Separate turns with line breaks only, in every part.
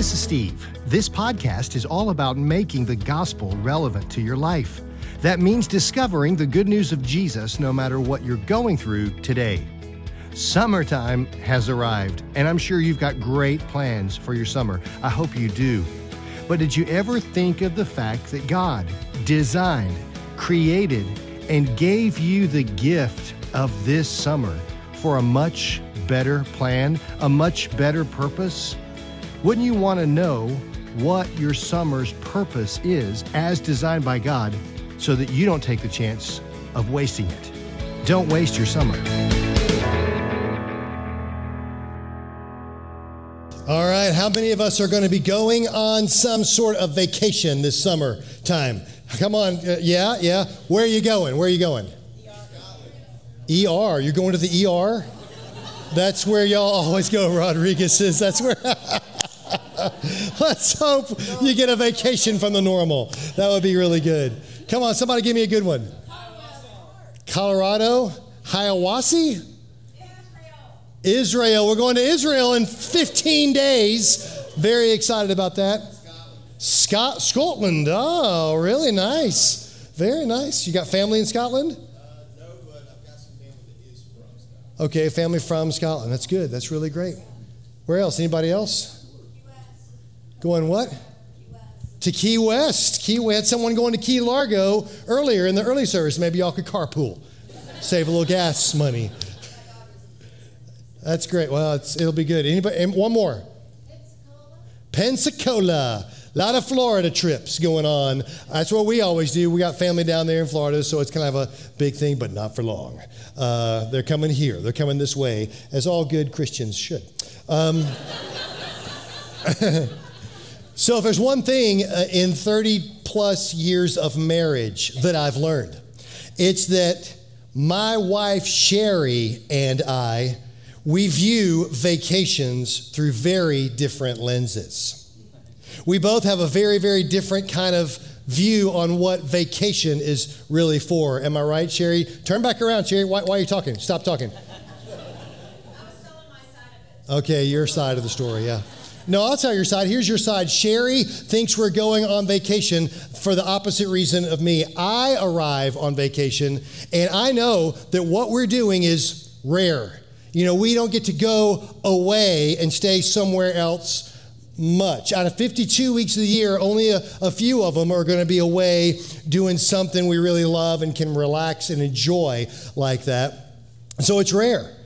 this is Steve. This podcast is all about making the gospel relevant to your life. That means discovering the good news of Jesus no matter what you're going through today. Summertime has arrived, and I'm sure you've got great plans for your summer. I hope you do. But did you ever think of the fact that God designed, created, and gave you the gift of this summer for a much better plan, a much better purpose? Wouldn't you want to know what your summer's purpose is as designed by God so that you don't take the chance of wasting it? Don't waste your summer.
All right, how many of us are going to be going on some sort of vacation this summer time? Come on, uh, yeah, yeah. Where are you going? Where are you going? ER. You're going to the ER? That's where y'all always go, Rodriguez says. That's where. Let's hope you get a vacation from the normal. That would be really good. Come on, somebody give me a good one. Colorado, Hiawassee, Israel. We're going to Israel in 15 days. Very excited about that. Scott, Scotland. Oh, really nice. Very nice. You got family in Scotland? No, but I've got some family that is from Scotland? Okay, family from Scotland. That's good. That's really great. Where else? Anybody else? Going what? To Key West. Key we had someone going to Key Largo earlier in the early service. Maybe y'all could carpool, save a little gas money. That's great. Well, it'll be good. Anybody? One more. Pensacola. Pensacola. A lot of Florida trips going on. That's what we always do. We got family down there in Florida, so it's kind of a big thing, but not for long. Uh, they're coming here. They're coming this way, as all good Christians should. Um, so, if there's one thing uh, in 30 plus years of marriage that I've learned, it's that my wife Sherry and I, we view vacations through very different lenses. We both have a very, very different kind of view on what vacation is really for. Am I right, Sherry? Turn back around, Sherry. Why, why are you talking? Stop talking. Okay, your side of the story, yeah. No, I'll tell your side. Here's your side. Sherry thinks we're going on vacation for the opposite reason of me. I arrive on vacation and I know that what we're doing is rare. You know, we don't get to go away and stay somewhere else much. Out of 52 weeks of the year, only a, a few of them are going to be away doing something we really love and can relax and enjoy like that. So it's rare.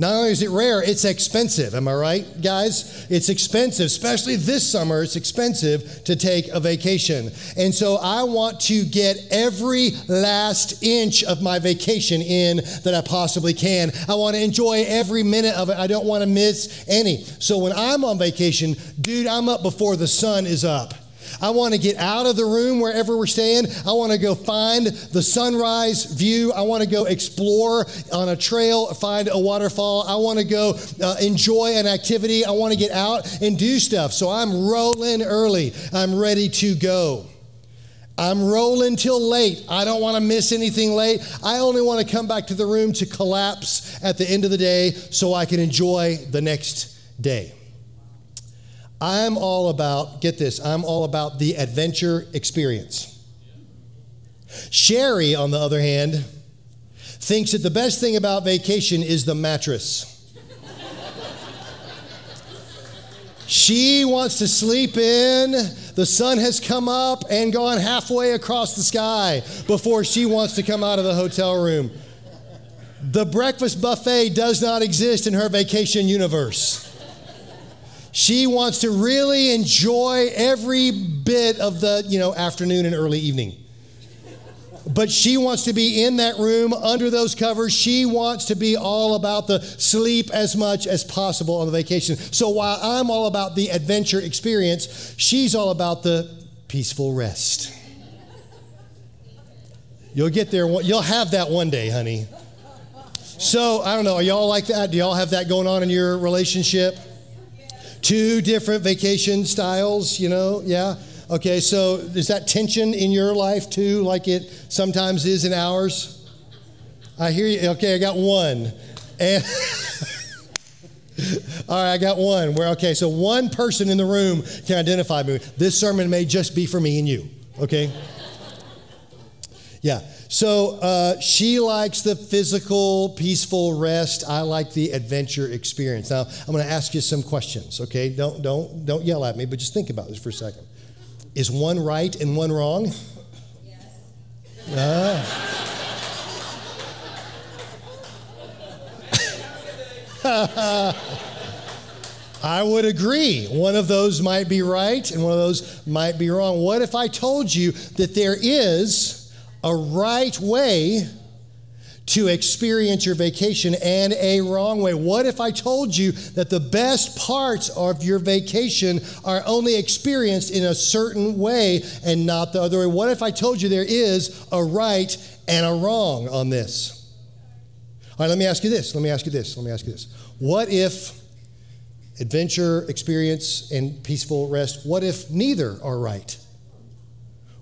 Not only is it rare, it's expensive. Am I right, guys? It's expensive, especially this summer. It's expensive to take a vacation. And so I want to get every last inch of my vacation in that I possibly can. I want to enjoy every minute of it. I don't want to miss any. So when I'm on vacation, dude, I'm up before the sun is up. I want to get out of the room wherever we're staying. I want to go find the sunrise view. I want to go explore on a trail, find a waterfall. I want to go uh, enjoy an activity. I want to get out and do stuff. So I'm rolling early. I'm ready to go. I'm rolling till late. I don't want to miss anything late. I only want to come back to the room to collapse at the end of the day so I can enjoy the next day. I'm all about, get this, I'm all about the adventure experience. Sherry, on the other hand, thinks that the best thing about vacation is the mattress. she wants to sleep in. The sun has come up and gone halfway across the sky before she wants to come out of the hotel room. The breakfast buffet does not exist in her vacation universe. She wants to really enjoy every bit of the, you know, afternoon and early evening. But she wants to be in that room under those covers. She wants to be all about the sleep as much as possible on the vacation. So while I'm all about the adventure experience, she's all about the peaceful rest. You'll get there, you'll have that one day, honey. So, I don't know, are y'all like that? Do y'all have that going on in your relationship? Two different vacation styles, you know? Yeah. Okay, so is that tension in your life too, like it sometimes is in ours? I hear you. Okay, I got one. And All right, I got one. Where okay, so one person in the room can identify me. This sermon may just be for me and you. Okay. Yeah. So uh, she likes the physical, peaceful rest. I like the adventure experience. Now I'm going to ask you some questions. Okay. Don't don't don't yell at me, but just think about this for a second. Is one right and one wrong? Yes. Ah. I would agree. One of those might be right and one of those might be wrong. What if I told you that there is a right way to experience your vacation and a wrong way? What if I told you that the best parts of your vacation are only experienced in a certain way and not the other way? What if I told you there is a right and a wrong on this? All right, let me ask you this. Let me ask you this. Let me ask you this. What if adventure, experience, and peaceful rest, what if neither are right?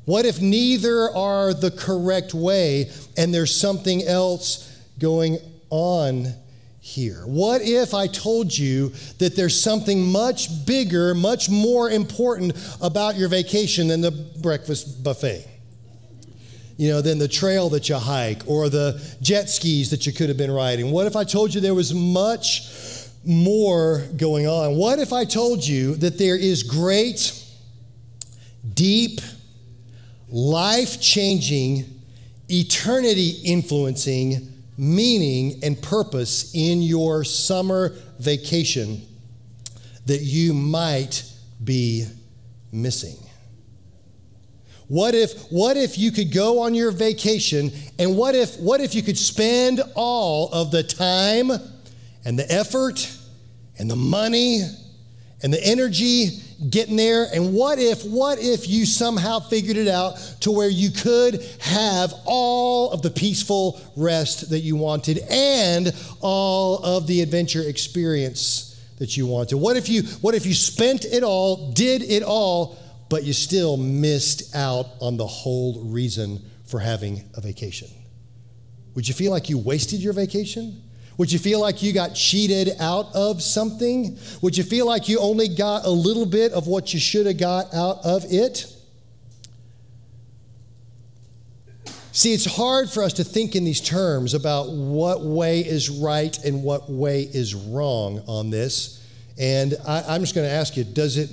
What if neither are the correct way and there's something else going on here? What if I told you that there's something much bigger, much more important about your vacation than the breakfast buffet? You know, than the trail that you hike or the jet skis that you could have been riding. What if I told you there was much more going on. What if I told you that there is great, deep, life changing, eternity influencing meaning and purpose in your summer vacation that you might be missing? What if, what if you could go on your vacation and what if, what if you could spend all of the time and the effort and the money and the energy getting there? And what if what if you somehow figured it out to where you could have all of the peaceful rest that you wanted and all of the adventure experience that you wanted? What if you what if you spent it all did it all but you still missed out on the whole reason for having a vacation? Would you feel like you wasted your vacation would you feel like you got cheated out of something? Would you feel like you only got a little bit of what you should have got out of it? See, it's hard for us to think in these terms about what way is right and what way is wrong on this. And I, am just going to ask you does it,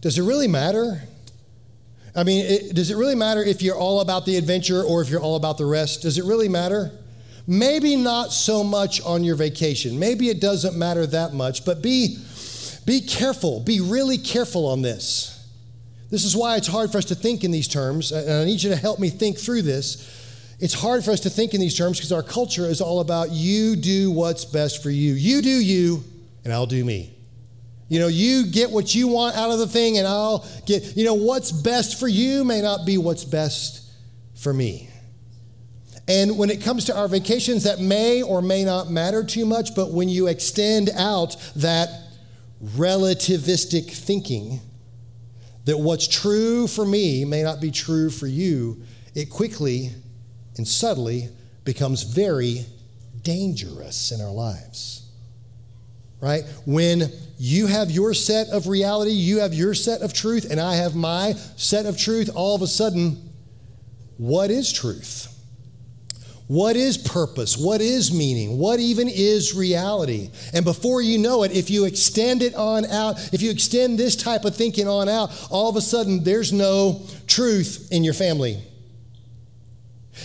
does it really matter? I mean, it, does it really matter if you're all about the adventure or if you're all about the rest? Does it really matter? Maybe not so much on your vacation. Maybe it doesn't matter that much, but be, be careful. Be really careful on this. This is why it's hard for us to think in these terms, and I need you to help me think through this. It's hard for us to think in these terms because our culture is all about you do what's best for you. You do you, and I'll do me. You know, you get what you want out of the thing, and I'll get, you know, what's best for you may not be what's best for me. And when it comes to our vacations, that may or may not matter too much, but when you extend out that relativistic thinking, that what's true for me may not be true for you, it quickly and subtly becomes very dangerous in our lives. Right? When you have your set of reality, you have your set of truth, and I have my set of truth, all of a sudden, what is truth? What is purpose? What is meaning? What even is reality? And before you know it, if you extend it on out, if you extend this type of thinking on out, all of a sudden there's no truth in your family.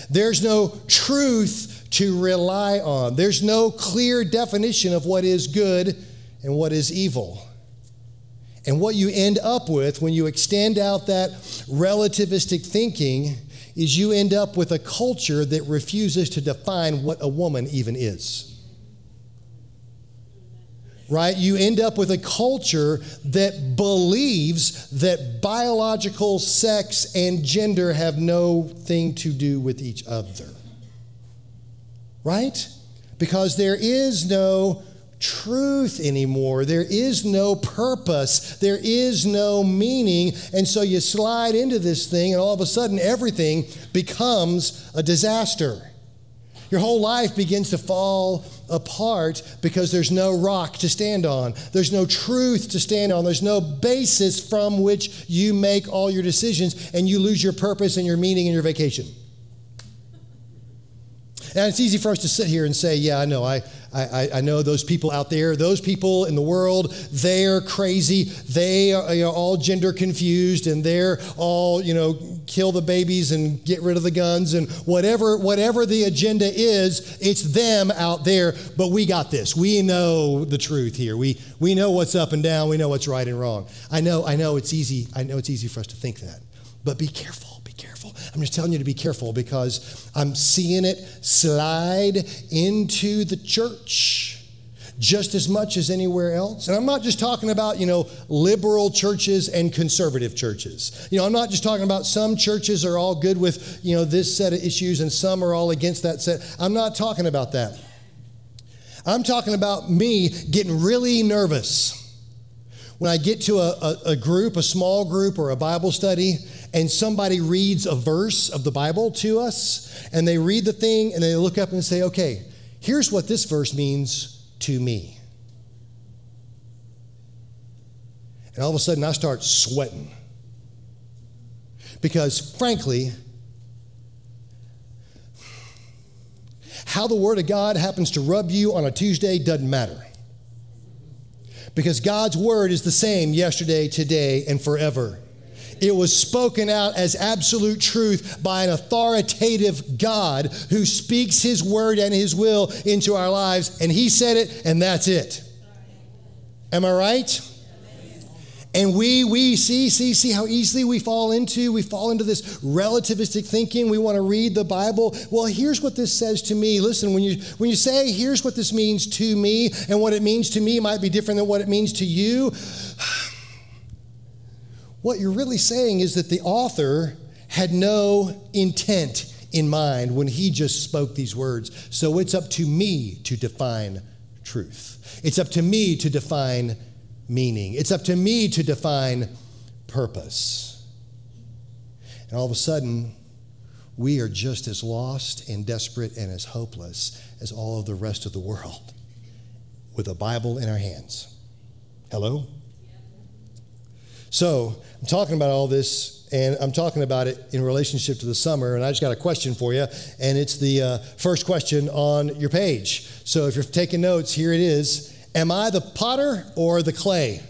There's no truth to rely on. There's no clear definition of what is good and what is evil. And what you end up with when you extend out that relativistic thinking is you end up with a culture that refuses to define what a woman even is. Right? You end up with a culture that believes that biological sex and gender have no thing to do with each other. Right? Because there is no truth anymore. There is no purpose. There is no meaning. And so you slide into this thing, and all of a sudden, everything becomes a disaster. Your whole life begins to fall apart because there's no rock to stand on. There's no truth to stand on. There's no basis from which you make all your decisions and you lose your purpose and your meaning and your vacation. And it's easy for us to sit here and say, yeah, I know. I, I, I know those people out there, those people in the world, they're crazy. They are you know, all gender confused and they're all, you know, kill the babies and get rid of the guns and whatever, whatever the agenda is, it's them out there. But we got this. We know the truth here. We, we know what's up and down. We know what's right and wrong. I know, I know it's easy. I know it's easy for us to think that. But be careful careful. I'm just telling you to be careful because I'm seeing it slide into the church just as much as anywhere else. And I'm not just talking about, you know, liberal churches and conservative churches. You know, I'm not just talking about some churches are all good with, you know, this set of issues and some are all against that set. I'm not talking about that. I'm talking about me getting really nervous when I get to a, a, a, group, a small group, or a Bible study, and somebody reads a verse of the Bible to us, and they read the thing and they look up and say, okay, here's what this verse means to me. And all of a sudden, I start sweating. Because frankly, how the Word of God happens to rub you on a Tuesday doesn't matter. Because God's Word is the same yesterday, today, and forever. It was spoken out as absolute truth by an authoritative God who speaks his word and his will into our lives. And he said it, and that's it. Am I right? And we, we see, see, see how easily we fall into, we fall into this relativistic thinking. We want to read the Bible. Well, here's what this says to me. Listen, when you when you say, here's what this means to me, and what it means to me might be different than what it means to you. What you're really saying is that the author had no intent in mind when he just spoke these words. So it's up to me to define truth. It's up to me to define meaning. It's up to me to define purpose. And all of a sudden, we are just as lost and desperate and as hopeless as all of the rest of the world with a Bible in our hands. Hello? So, I'm talking about all this, and I'm talking about it in relationship to the summer, and I just got a question for you, and it's the uh, first question on your page. So, if you're taking notes, here it is Am I the potter or the clay?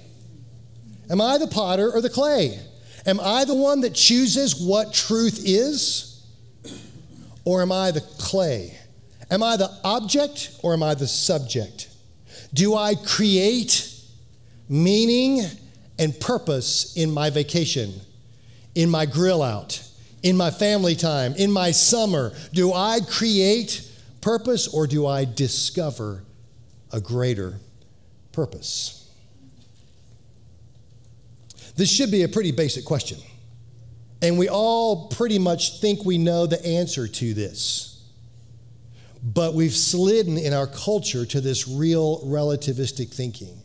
Am I the potter or the clay? Am I the one that chooses what truth is? Or am I the clay? Am I the object or am I the subject? Do I create meaning and purpose in my vacation, in my grill out, in my family time, in my summer? Do I create purpose or do I discover a greater purpose? This should be a pretty basic question. And we all pretty much think we know the answer to this. But we've slidden in our culture to this real relativistic thinking.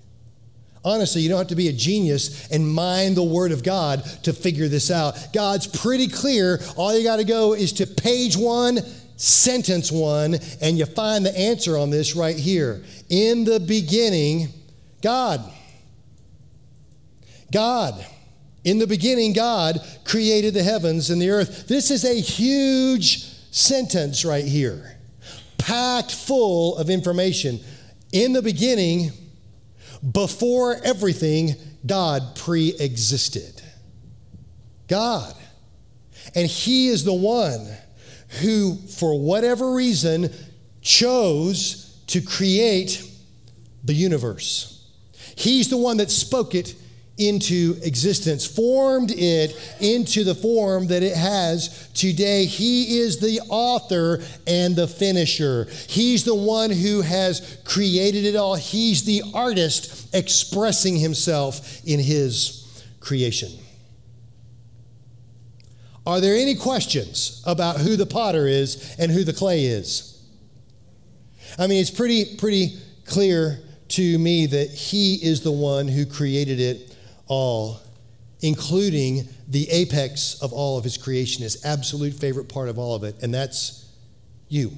Honestly, you don't have to be a genius and mind the Word of God to figure this out. God's pretty clear. All you got to go is to page one, sentence one, and you find the answer on this right here. In the beginning, God. God. In the beginning, God created the heavens and the earth. This is a huge sentence right here, packed full of information. In the beginning, before everything, God pre existed. God. And He is the one who, for whatever reason, chose to create the universe. He's the one that spoke it into existence, formed it into the form that it has today. He is the author and the finisher. He's the one who has created it all. He's the artist expressing himself in his creation. Are there any questions about who the potter is and who the clay is? I mean, it's pretty, pretty clear to me that he is the one who created it all, including the apex of all of his creation, his absolute favorite part of all of it, and that's you.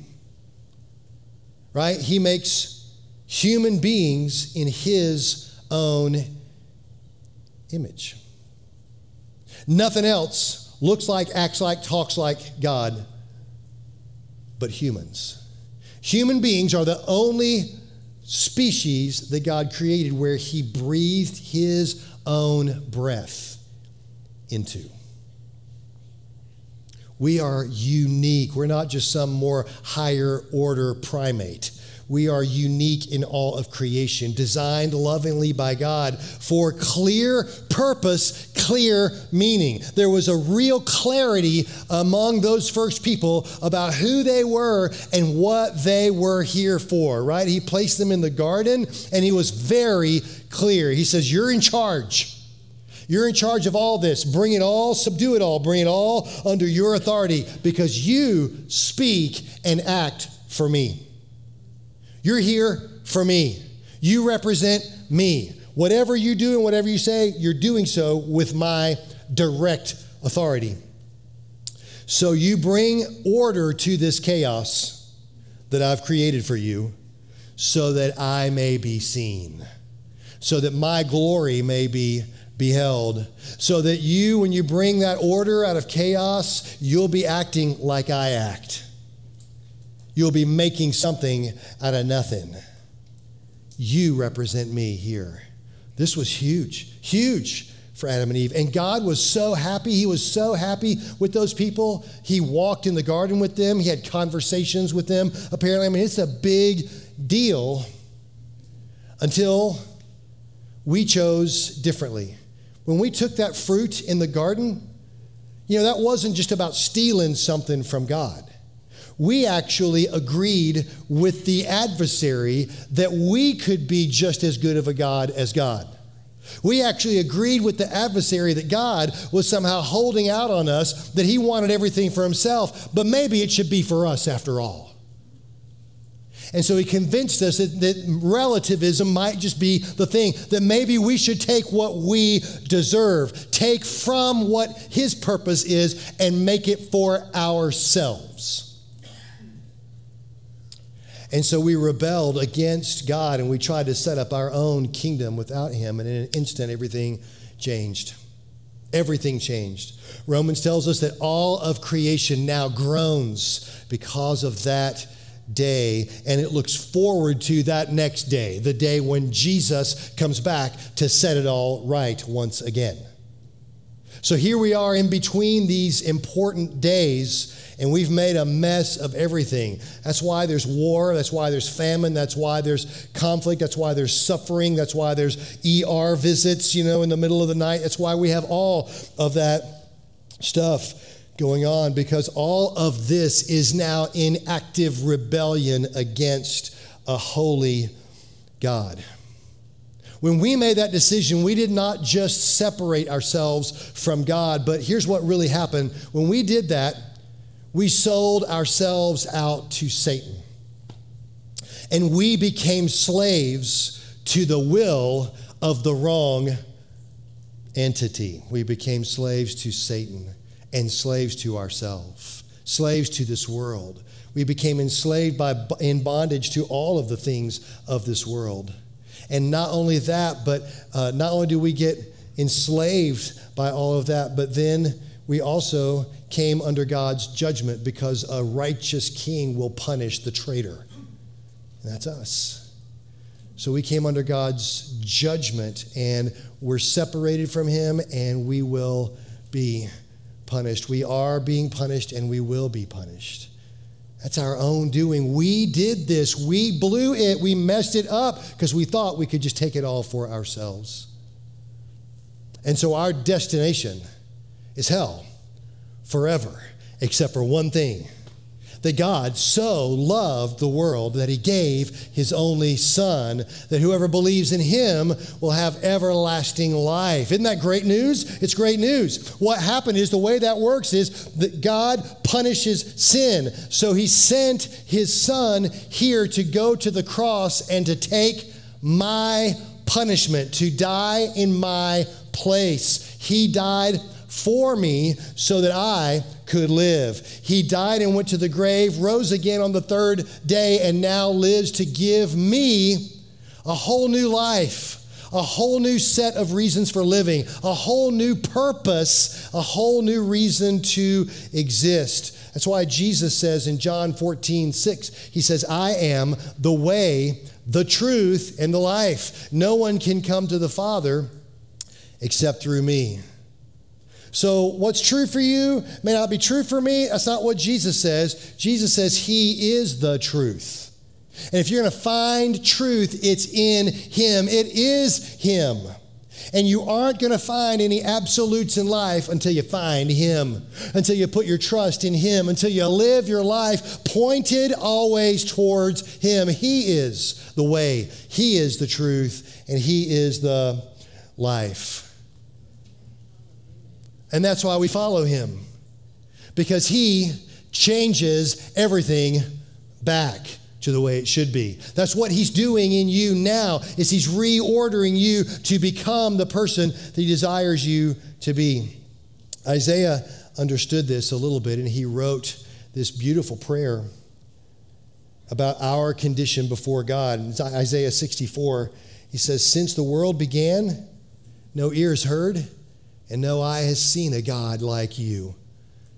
right? He makes human beings in his own image. Nothing else looks like, acts like, talks like God but humans. Human beings are the only species that God created where He breathed His own breath into. We are unique. We're not just some more higher order primate. We are unique in all of creation, designed lovingly by God for clear purpose, clear meaning. There was a real clarity among those first people about who they were and what they were here for, right? He placed them in the garden and he was very clear. He says, You're in charge. You're in charge of all this. Bring it all, subdue it all, bring it all under your authority because you speak and act for me. You're here for me. You represent me. Whatever you do and whatever you say, you're doing so with my direct authority. So you bring order to this chaos that I've created for you so that I may be seen, so that my glory may be beheld, so that you, when you bring that order out of chaos, you'll be acting like I act you'll be making something out of nothing. You represent me here. This was huge, huge for Adam and Eve. And God was so happy. He was so happy with those people. He walked in the garden with them, he had conversations with them. Apparently, I mean, it's a big deal until we chose differently. When we took that fruit in the garden, you know, that wasn't just about stealing something from God we actually agreed with the adversary that we could be just as good of a God as God. We actually agreed with the adversary that God was somehow holding out on us, that he wanted everything for himself, but maybe it should be for us after all. And so he convinced us that, that, relativism might just be the thing, that maybe we should take what we deserve, take from what his purpose is, and make it for ourselves. And so we rebelled against God and we tried to set up our own kingdom without Him. And in an instant, everything changed. Everything changed. Romans tells us that all of creation now groans because of that day, and it looks forward to that next day, the day when Jesus comes back to set it all right once again. So here we are in between these important days and we've made a mess of everything. That's why there's war, that's why there's famine, that's why there's conflict, that's why there's suffering, that's why there's ER visits, you know, in the middle of the night. That's why we have all of that stuff going on because all of this is now in active rebellion against a holy God. When we made that decision, we did not just separate ourselves from God, but here's what really happened. When we did that, we sold ourselves out to Satan. And we became slaves to the will of the wrong entity. We became slaves to Satan and slaves to ourselves, slaves to this world. We became enslaved by in bondage to all of the things of this world. And not only that, but uh, not only do we get enslaved by all of that, but then we also came under God's judgment because a righteous king will punish the traitor. And that's us. So we came under God's judgment and we're separated from him and we will be punished. We are being punished and we will be punished. That's our own doing. We did this. We blew it. We messed it up because we thought we could just take it all for ourselves. And so our destination is hell forever, except for one thing that God so loved the world that he gave his only son, that whoever believes in him will have everlasting life. Isn't that great news? It's great news. What happened is the way that works is that God punishes sin. So he sent his son here to go to the cross and to take my punishment, to die in my place. He died for me so that I could live. He died and went to the grave, rose again on the third day, and now lives to give me a whole new life, a whole new set of reasons for living, a whole new purpose, a whole new reason to exist. That's why Jesus says in John 14, 6, he says, I am the way, the truth, and the life. No one can come to the Father except through me. So, what's true for you may not be true for me. That's not what Jesus says. Jesus says He is the truth. And if you're going to find truth, it's in Him. It is Him. And you aren't going to find any absolutes in life until you find Him, until you put your trust in Him, until you live your life pointed always towards Him. He is the way, He is the truth, and He is the life. And that's why we follow Him, because He changes everything back to the way it should be. That's what he's doing in you now is he's reordering you to become the person that he desires you to be. Isaiah understood this a little bit and he wrote this beautiful prayer about our condition before God. In Isaiah 64, he says, Since the world began, no ears heard, and no eye has seen a God like you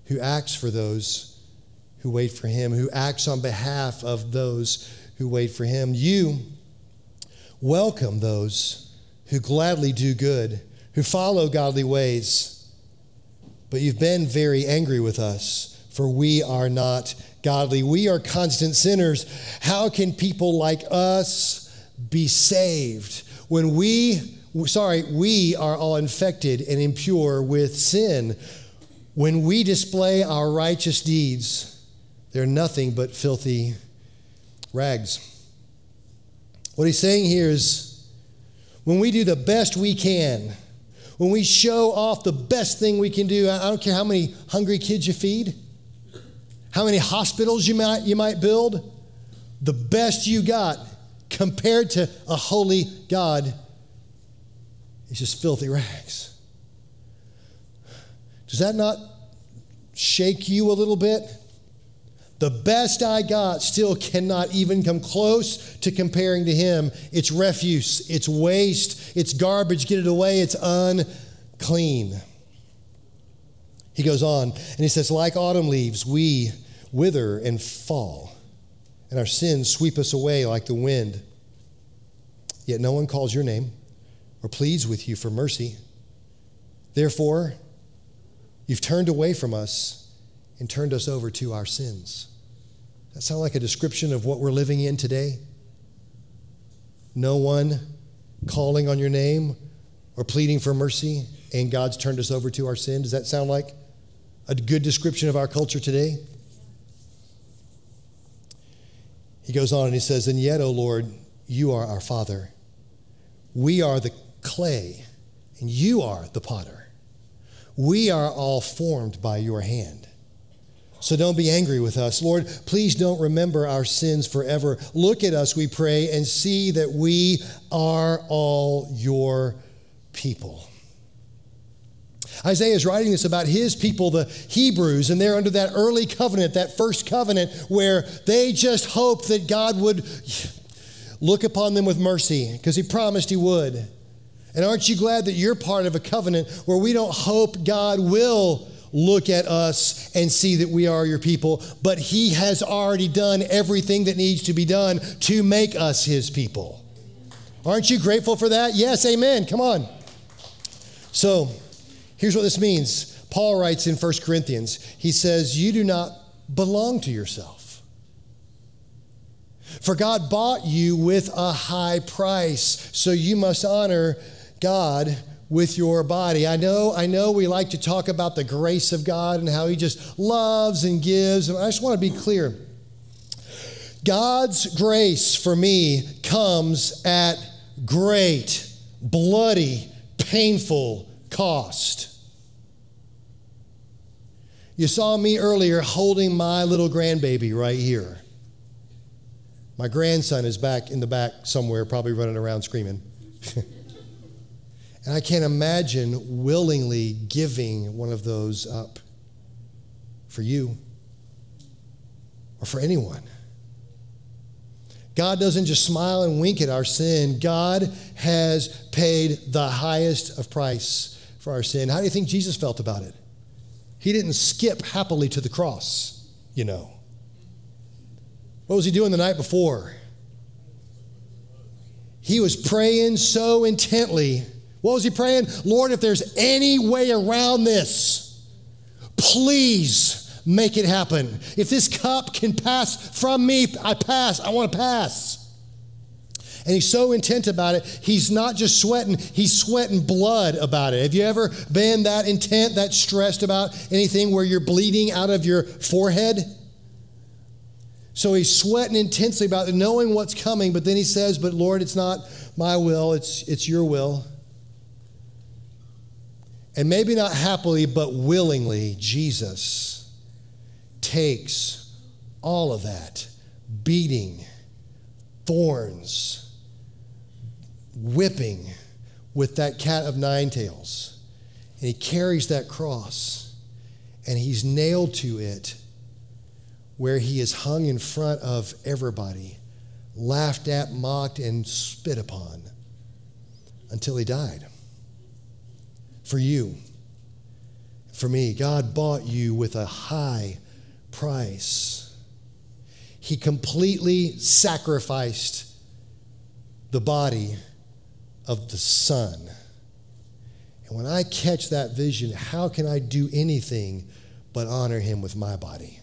who acts for those who wait for him, who acts on behalf of those who wait for him. You welcome those who gladly do good, who follow godly ways. But you've been very angry with us, for we are not godly. We are constant sinners. How can people like us be saved when we, sorry, we are all infected and impure with sin? When we display our righteous deeds, they're nothing but filthy rags. What he's saying here is when we do the best we can, when we show off the best thing we can do, I don't care how many hungry kids you feed, how many hospitals you might, you might build, the best you got compared to a holy God is just filthy rags. Does that not shake you a little bit? The best I got still cannot even come close to comparing to him. It's refuse, it's waste, it's garbage. Get it away, it's unclean. He goes on and he says, Like autumn leaves, we wither and fall, and our sins sweep us away like the wind. Yet no one calls your name or pleads with you for mercy. Therefore, you've turned away from us and turned us over to our sins. That sound like a description of what we're living in today? No one calling on your name or pleading for mercy, and God's turned us over to our sin. Does that sound like a good description of our culture today? He goes on and he says, And yet, O Lord, you are our Father. We are the clay, and you are the potter. We are all formed by your hand. So don't be angry with us. Lord, please don't remember our sins forever. Look at us, we pray, and see that we are all your people. Isaiah is writing this about his people, the Hebrews, and they're under that early covenant, that first covenant, where they just hoped that God would look upon them with mercy because he promised he would. And aren't you glad that you're part of a covenant where we don't hope God will? look at us and see that we are your people, but He has already done everything that needs to be done to make us His people. Aren't you grateful for that? Yes, amen. Come on. So, here's what this means. Paul writes in 1 Corinthians, he says, You do not belong to yourself. For God bought you with a high price, so you must honor God with your body. I know, I know we like to talk about the grace of God and how He just loves and gives. I just want to be clear. God's grace for me comes at great, bloody, painful cost. You saw me earlier holding my little grandbaby right here. My grandson is back in the back somewhere, probably running around screaming. And I can't imagine willingly giving one of those up. for you or for anyone. God doesn't just smile and wink at our sin. God has paid the highest of price for our sin. How do you think Jesus felt about it? He didn't skip happily to the cross, you know. What was he doing the night before? He was praying so intently. What was he praying? Lord, if there's any way around this, please make it happen. If this cup can pass from me, I pass. I want to pass. And he's so intent about it, he's not just sweating, he's sweating blood about it. Have you ever been that intent, that stressed about anything where you're bleeding out of your forehead? So he's sweating intensely about it, knowing what's coming, but then he says, But Lord, it's not my will, it's, it's your will. And maybe not happily, but willingly, Jesus takes all of that beating, thorns, whipping with that cat of nine tails. And he carries that cross and he's nailed to it where he is hung in front of everybody, laughed at, mocked, and spit upon until he died. For you, for me, God bought you with a high price. He completely sacrificed the body of the Son. And when I catch that vision, how can I do anything but honor him with my body?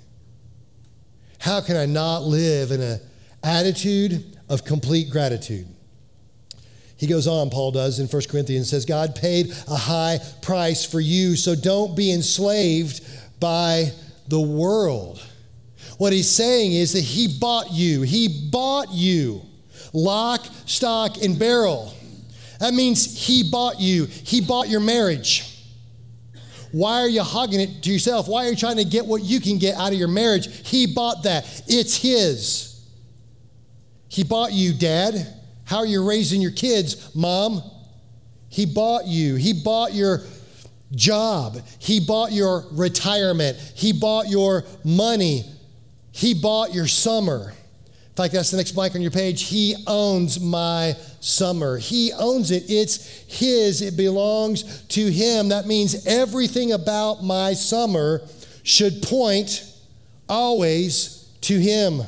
How can I not live in an attitude of complete gratitude? He goes on, Paul does in 1 Corinthians, says, God paid a high price for you, so don't be enslaved by the world. What he's saying is that he bought you. He bought you, lock, stock, and barrel. That means he bought you. He bought your marriage. Why are you hogging it to yourself? Why are you trying to get what you can get out of your marriage? He bought that. It's his. He bought you, dad. How you're you raising your kids, mom? He bought you. He bought your job. He bought your retirement. He bought your money. He bought your summer. In fact, that's the next blank on your page. He owns my summer. He owns it. It's his. It belongs to him. That means everything about my summer should point always to him.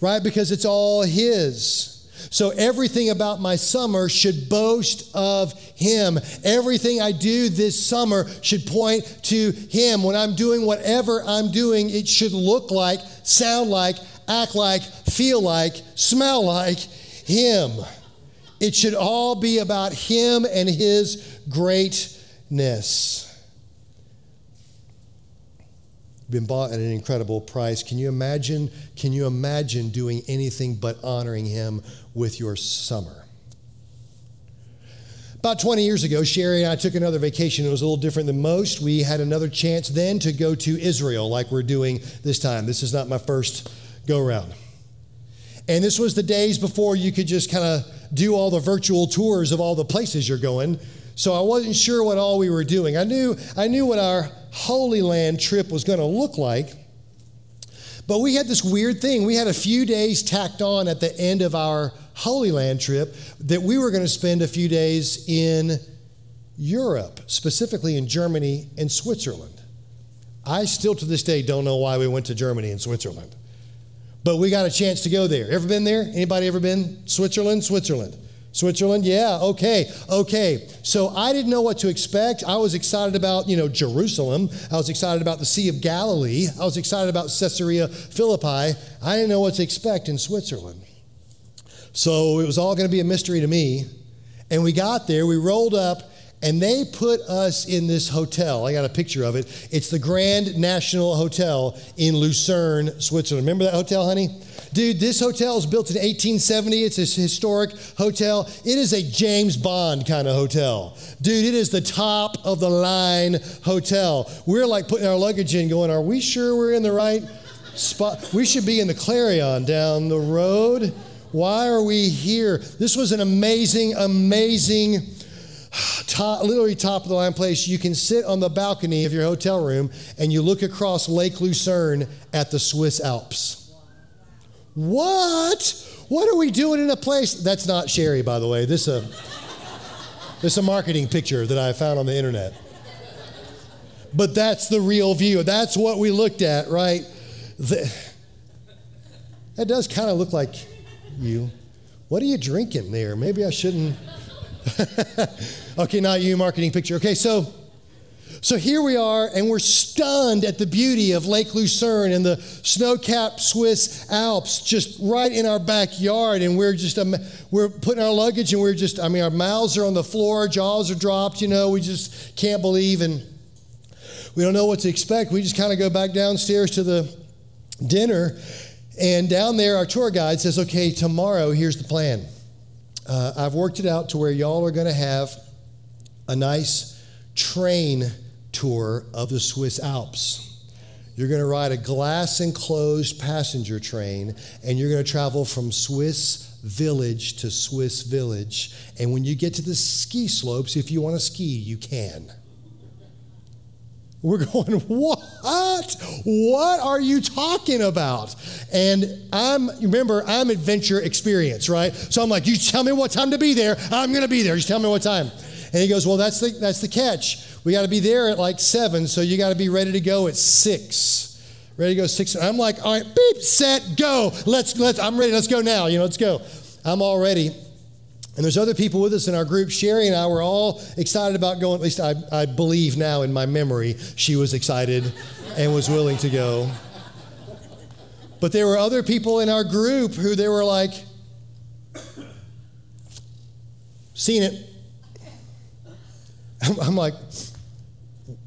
Right? Because it's all his. So everything about my summer should boast of him. Everything I do this summer should point to him. When I'm doing whatever I'm doing, it should look like, sound like, act like, feel like, smell like him. It should all be about Him and His greatness. Been bought at an incredible price. Can you imagine? Can you imagine doing anything but honoring Him with your summer? About 20 years ago, Sherry and I took another vacation. It was a little different than most. We had another chance then to go to Israel, like we're doing this time. This is not my first go round. And this was the days before you could just kind of do all the virtual tours of all the places you're going. So I wasn't sure what all we were doing. I knew, I knew what our Holy Land trip was going to look like. But we had this weird thing. We had a few days tacked on at the end of our Holy Land trip that we were going to spend a few days in Europe, specifically in Germany and Switzerland. I still to this day don't know why we went to Germany and Switzerland. But we got a chance to go there. Ever been there? Anybody ever been? Switzerland? Switzerland. Switzerland? Yeah, okay, okay. So I didn't know what to expect. I was excited about, you know, Jerusalem. I was excited about the Sea of Galilee. I was excited about Caesarea Philippi. I didn't know what to expect in Switzerland. So it was all going to be a mystery to me. And we got there, we rolled up, and they put us in this hotel. I got a picture of it. It's the Grand National Hotel in Lucerne, Switzerland. Remember that hotel, honey? Dude, this hotel is built in 1870. It's a historic hotel. It is a James Bond kind of hotel. Dude, it is the top of the line hotel. We're like putting our luggage in, going, Are we sure we're in the right spot? We should be in the Clarion down the road. Why are we here? This was an amazing, amazing top, literally top of the line place. You can sit on the balcony of your hotel room and you look across Lake Lucerne at the Swiss Alps. What? What are we doing in a place? That's not Sherry, by the way. This is a, this is a marketing picture that I found on the internet. But that's the real view. That's what we looked at, right? The, that does kind of look like you. What are you drinking there? Maybe I shouldn't. okay, not you, marketing picture. Okay, so so here we are, and we're stunned at the beauty of Lake Lucerne and the snow-capped Swiss Alps just right in our backyard. And we're just um, we're putting our luggage, and we're just I mean, our mouths are on the floor, jaws are dropped. You know, we just can't believe, and we don't know what to expect. We just kind of go back downstairs to the dinner, and down there, our tour guide says, "Okay, tomorrow, here's the plan." Uh, I've worked it out to where y'all are going to have a nice train tour of the Swiss Alps. You're going to ride a glass enclosed passenger train, and you're going to travel from Swiss village to Swiss village. And when you get to the ski slopes, if you want to ski, you can. We're going, what? What are you talking about? And I'm, remember, I'm adventure experience, right? So I'm like, you tell me what time to be there. I'm going to be there. Just tell me what time. And he goes, well, that's the, that's the catch. We got to be there at like seven, so you got to be ready to go at six. Ready to go six. I'm like, all right, beep, set, go. Let's, let's, I'm ready. Let's go now. You know, let's go. I'm all ready. And there's other people with us in our group. Sherry and I were all excited about going, at least I, I believe now in my memory, she was excited and was willing to go. But there were other people in our group who they were like, seen it. I'm like,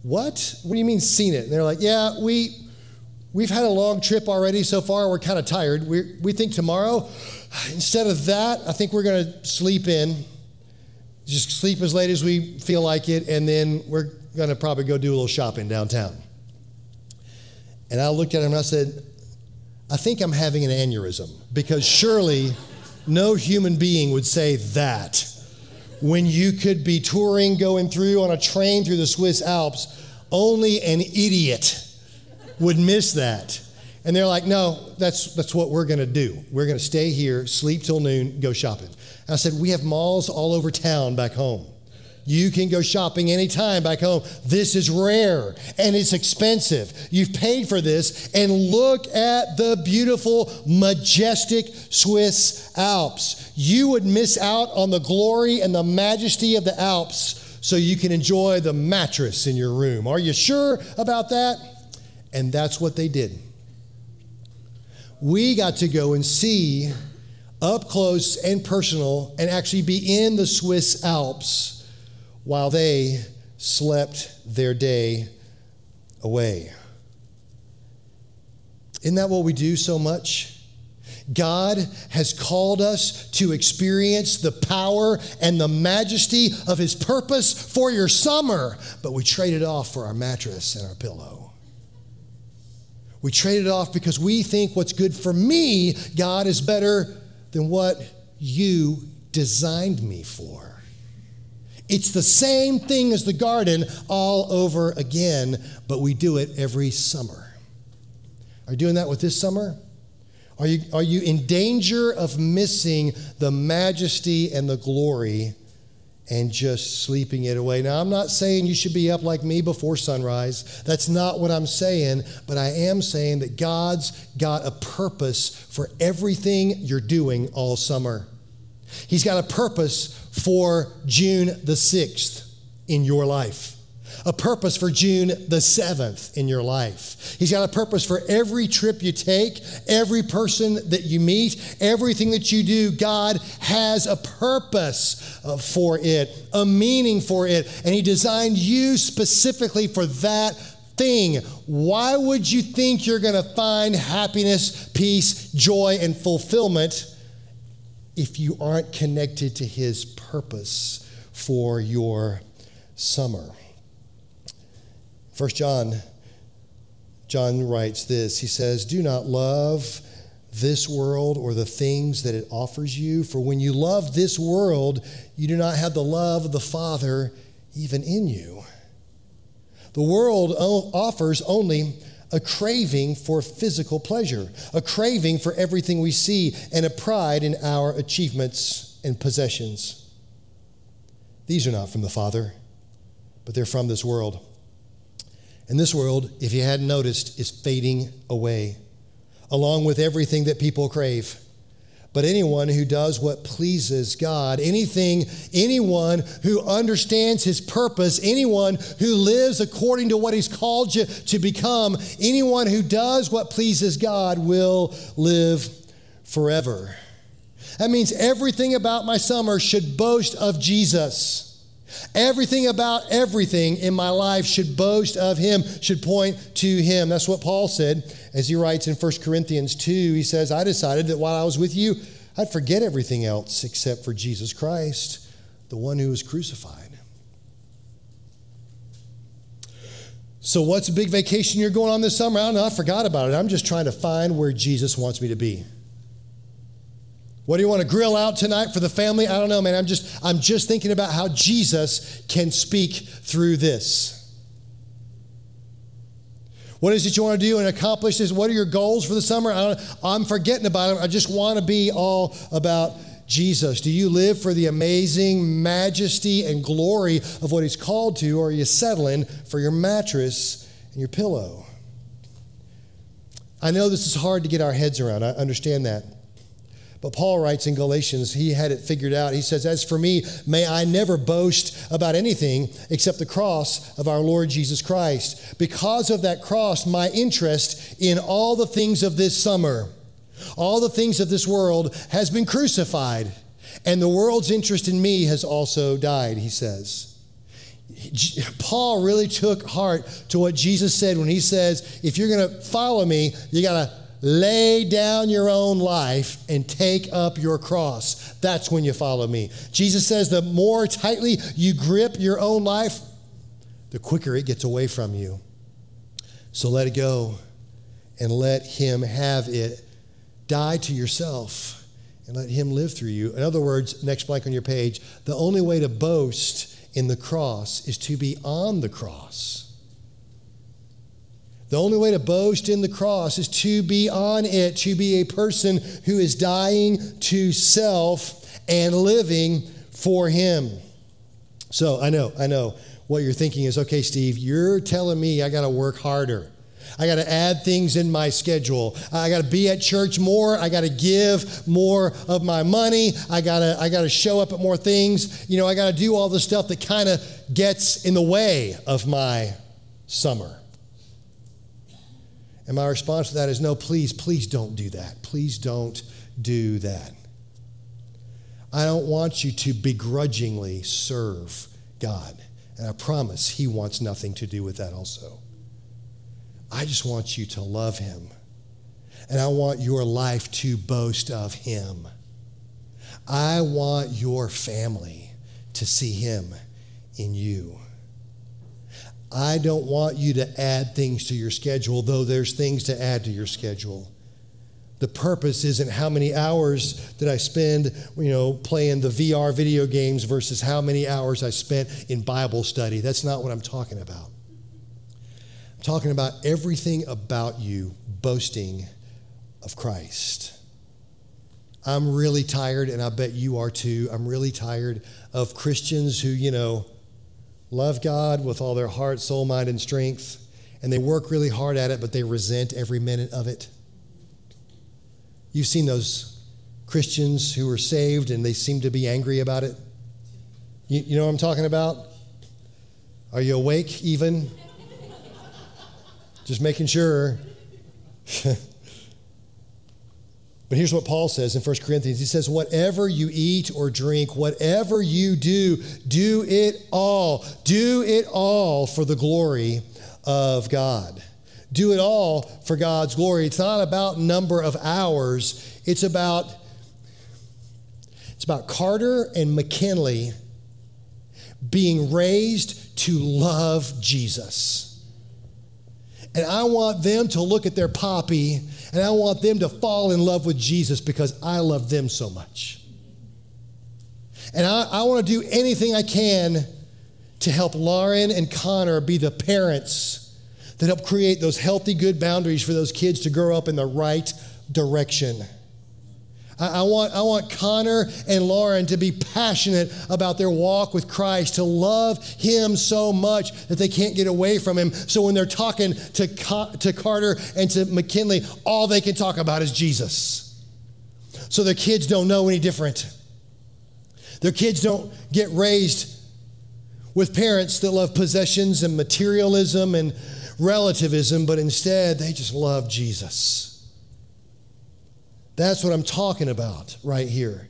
what? What do you mean seen it? And they're like, yeah, we, we've had a long trip already so far. We're kind of tired. We, we think tomorrow Instead of that, I think we're going to sleep in, just sleep as late as we feel like it, and then we're going to probably go do a little shopping downtown. And I looked at him and I said, I think I'm having an aneurysm because surely no human being would say that when you could be touring, going through on a train through the Swiss Alps. Only an idiot would miss that. And they're like, no, that's, that's what we're going to do. We're going to stay here, sleep till noon, go shopping. And I said, we have malls all over town back home. You can go shopping anytime back home. This is rare and it's expensive. You've paid for this, and look at the beautiful, majestic Swiss Alps. You would miss out on the glory and the majesty of the Alps so you can enjoy the mattress in your room. Are you sure about that? And that's what they did we got to go and see up close and personal and actually be in the Swiss Alps while they slept their day away. Isn't that what we do so much? God has called us to experience the power and the majesty of His purpose for your summer, but we trade it off for our mattress and our pillow. We trade it off because we think what's good for me, God, is better than what you designed me for. It's the same thing as the garden all over again, but we do it every summer. Are you doing that with this summer? Are you, are you in danger of missing the majesty and the glory and just sleeping it away. Now, I'm not saying you should be up like me before sunrise. That's not what I'm saying, but I am saying that God's got a purpose for everything you're doing all summer. He's got a purpose for June the 6th in your life a purpose for June the 7th in your life. He's got a purpose for every trip you take, every person that you meet, everything that you do. God has a purpose uh, for it, a meaning for it, and He designed you specifically for that thing. Why would you think you're going to find happiness, peace, joy, and fulfillment if you aren't connected to His purpose for your summer? First John, John writes this. He says, Do not love this world or the things that it offers you, for when you love this world, you do not have the love of the Father even in you. The world offers only a craving for physical pleasure, a craving for everything we see, and a pride in our achievements and possessions. These are not from the Father, but they're from this world. And this world, if you hadn't noticed, is fading away, along with everything that people crave. But anyone who does what pleases God, anything, anyone who understands his purpose, anyone who lives according to what he's called you to become, anyone who does what pleases God will live forever. That means everything about my summer should boast of Jesus. Everything about everything in my life should boast of him, should point to him. That's what Paul said as he writes in 1 Corinthians 2. He says, I decided that while I was with you, I'd forget everything else except for Jesus Christ, the one who was crucified. So, what's a big vacation you're going on this summer? I don't know. I forgot about it. I'm just trying to find where Jesus wants me to be. What do you want to grill out tonight for the family? I don't know, man. I'm just I'm just thinking about how Jesus can speak through this. What is it you want to do and accomplish this? What are your goals for the summer? I am forgetting about it. I just want to be all about Jesus. Do you live for the amazing majesty and glory of what He's called to, or are you settling for your mattress and your pillow? I know this is hard to get our heads around. I understand that. But Paul writes in Galatians, he had it figured out. He says, As for me, may I never boast about anything except the cross of our Lord Jesus Christ. Because of that cross, my interest in all the things of this summer, all the things of this world, has been crucified. And the world's interest in me has also died, he says. Paul really took heart to what Jesus said when he says, If you're going to follow me, you got to Lay down your own life and take up your cross. That's when you follow me. Jesus says the more tightly you grip your own life, the quicker it gets away from you. So let it go and let Him have it. Die to yourself and let Him live through you. In other words, next blank on your page, the only way to boast in the cross is to be on the cross. The only way to boast in the cross is to be on it, to be a person who is dying to self and living for Him. So I know, I know what you're thinking is okay, Steve, you're telling me I got to work harder. I got to add things in my schedule. I got to be at church more. I got to give more of my money. I got to I got to show up at more things. You know, I got to do all the stuff that kind of gets in the way of my summer. And my response to that is no, please, please don't do that. Please don't do that. I don't want you to begrudgingly serve God. And I promise He wants nothing to do with that also. I just want you to love Him. And I want your life to boast of Him. I want your family to see Him in you. I don't want you to add things to your schedule, though there's things to add to your schedule. The purpose isn't how many hours did I spend, you know, playing the VR video games versus how many hours I spent in Bible study. That's not what I'm talking about. I'm talking about everything about you boasting of Christ. I'm really tired, and I bet you are too. I'm really tired of Christians who, you know, love God with all their heart, soul, mind, and strength, and they work really hard at it, but they resent every minute of it. You've seen those Christians who are saved and they seem to be angry about it. You, you know what I'm talking about? Are you awake even? Just making sure. But here's what Paul says in 1 Corinthians. He says, Whatever you eat or drink, whatever you do, do it all. Do it all for the glory of God. Do it all for God's glory. It's not about number of hours. It's about it's about Carter and McKinley being raised to love Jesus. And I want them to look at their poppy and I want them to fall in love with Jesus because I love them so much. And I, I want to do anything I can to help Lauren and Connor be the parents that help create those healthy, good boundaries for those kids to grow up in the right direction. I, I, want, I want Connor and Lauren to be passionate about their walk with Christ, to love Him so much that they can't get away from Him. So when they're talking to, to Carter and to McKinley, all they can talk about is Jesus. So their kids don't know any different. Their kids don't get raised with parents that love possessions and materialism and relativism, but instead they just love Jesus. That's what I'm talking about right here.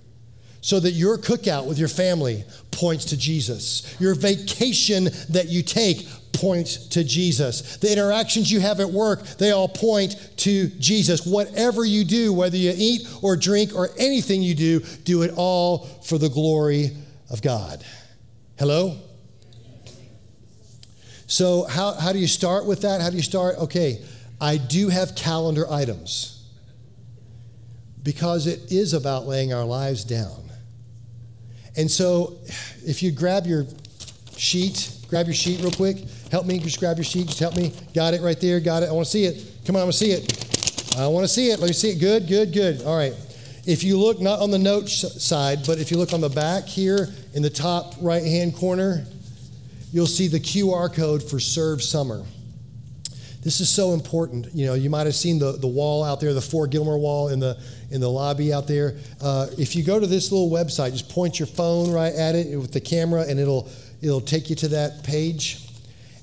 So that your cookout with your family points to Jesus. Your vacation that you take points to Jesus. The interactions you have at work, they all point to Jesus. Whatever you do, whether you eat or drink or anything you do, do it all for the glory of God. Hello? So, how, how do you start with that? How do you start? Okay, I do have calendar items because it is about laying our lives down. And so, if you grab your sheet, grab your sheet real quick. Help me, just grab your sheet. Just help me. Got it right there. Got it. I want to see it. Come on, I want to see it. I want to see it. Let me see it. Good, good, good. All right. If you look not on the note side, but if you look on the back here in the top right hand corner, you'll see the QR code for Serve Summer. This is so important. You know, you might have seen the, the wall out there, the Fort Gilmore wall in the in the lobby out there. Uh, if you go to this little website, just point your phone right at it with the camera, and it'll it'll take you to that page.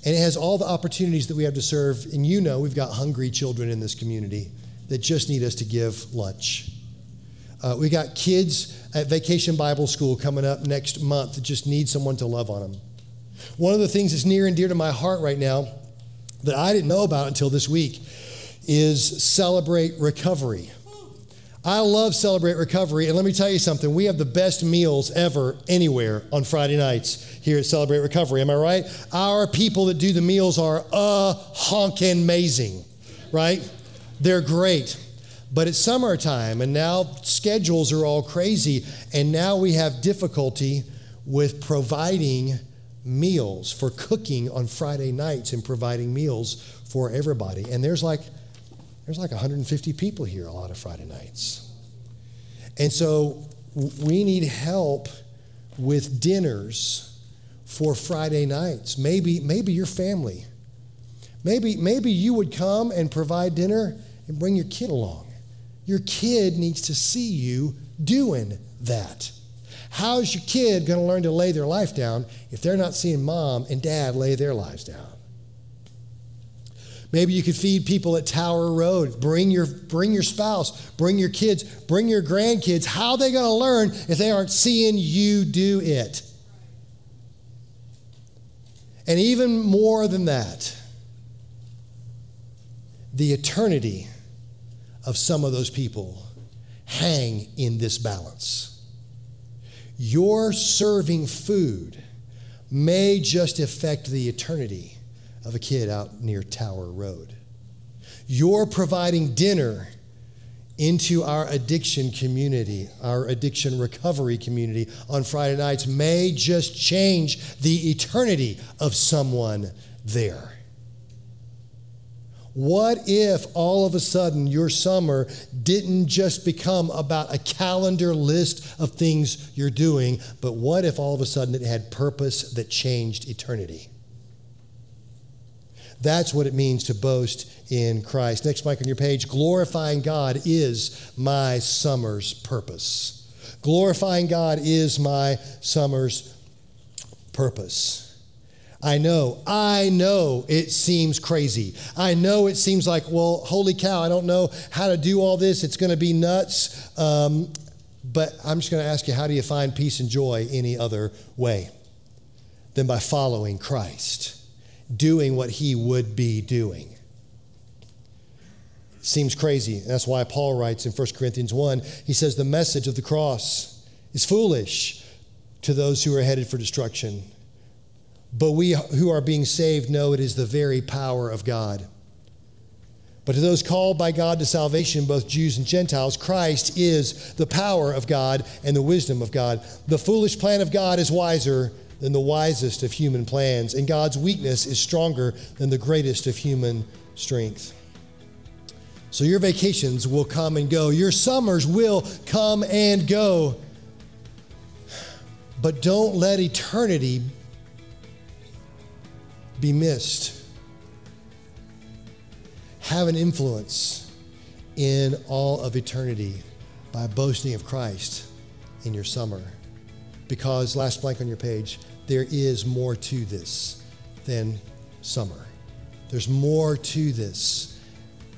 And it has all the opportunities that we have to serve. And you know, we've got hungry children in this community that just need us to give lunch. Uh, we got kids at Vacation Bible School coming up next month that just need someone to love on them. One of the things that's near and dear to my heart right now that I didn't know about until this week is Celebrate Recovery. I love Celebrate Recovery, and let me tell you something. We have the best meals ever anywhere on Friday nights here at Celebrate Recovery. Am I right? Our people that do the meals are uh honking amazing, right? They're great. But it's summertime, and now schedules are all crazy, and now we have difficulty with providing meals, for cooking on Friday nights and providing meals for everybody. And there's like there's like 150 people here a lot of Friday nights. And so we need help with dinners for Friday nights. Maybe maybe your family. Maybe maybe you would come and provide dinner and bring your kid along. Your kid needs to see you doing that. How's your kid going to learn to lay their life down if they're not seeing mom and dad lay their lives down? Maybe you could feed people at Tower Road. Bring your, bring your spouse, bring your kids, bring your grandkids. How are they going to learn if they aren't seeing you do it? And even more than that, the eternity of some of those people hang in this balance. Your serving food may just affect the eternity of a kid out near Tower Road. Your providing dinner into our addiction community, our addiction recovery community on Friday nights may just change the eternity of someone there. What if all of a sudden your summer didn't just become about a calendar list of things you're doing, but what if all of a sudden it had purpose that changed eternity? That's what it means to boast in Christ. Next, Mike, on your page glorifying God is my summer's purpose. Glorifying God is my summer's purpose. I know, I know it seems crazy. I know it seems like, well, holy cow, I don't know how to do all this. It's going to be nuts. Um, but I'm just going to ask you, how do you find peace and joy any other way than by following Christ, doing what he would be doing? Seems crazy. That's why Paul writes in 1 Corinthians 1 he says, The message of the cross is foolish to those who are headed for destruction but we who are being saved know it is the very power of God. But to those called by God to salvation, both Jews and Gentiles, Christ is the power of God and the wisdom of God. The foolish plan of God is wiser than the wisest of human plans, and God's weakness is stronger than the greatest of human strength. So your vacations will come and go, your summers will come and go. But don't let eternity be missed. Have an influence in all of eternity by boasting of Christ in your summer. Because, last blank on your page, there is more to this than summer. There's more to this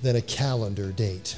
than a calendar date.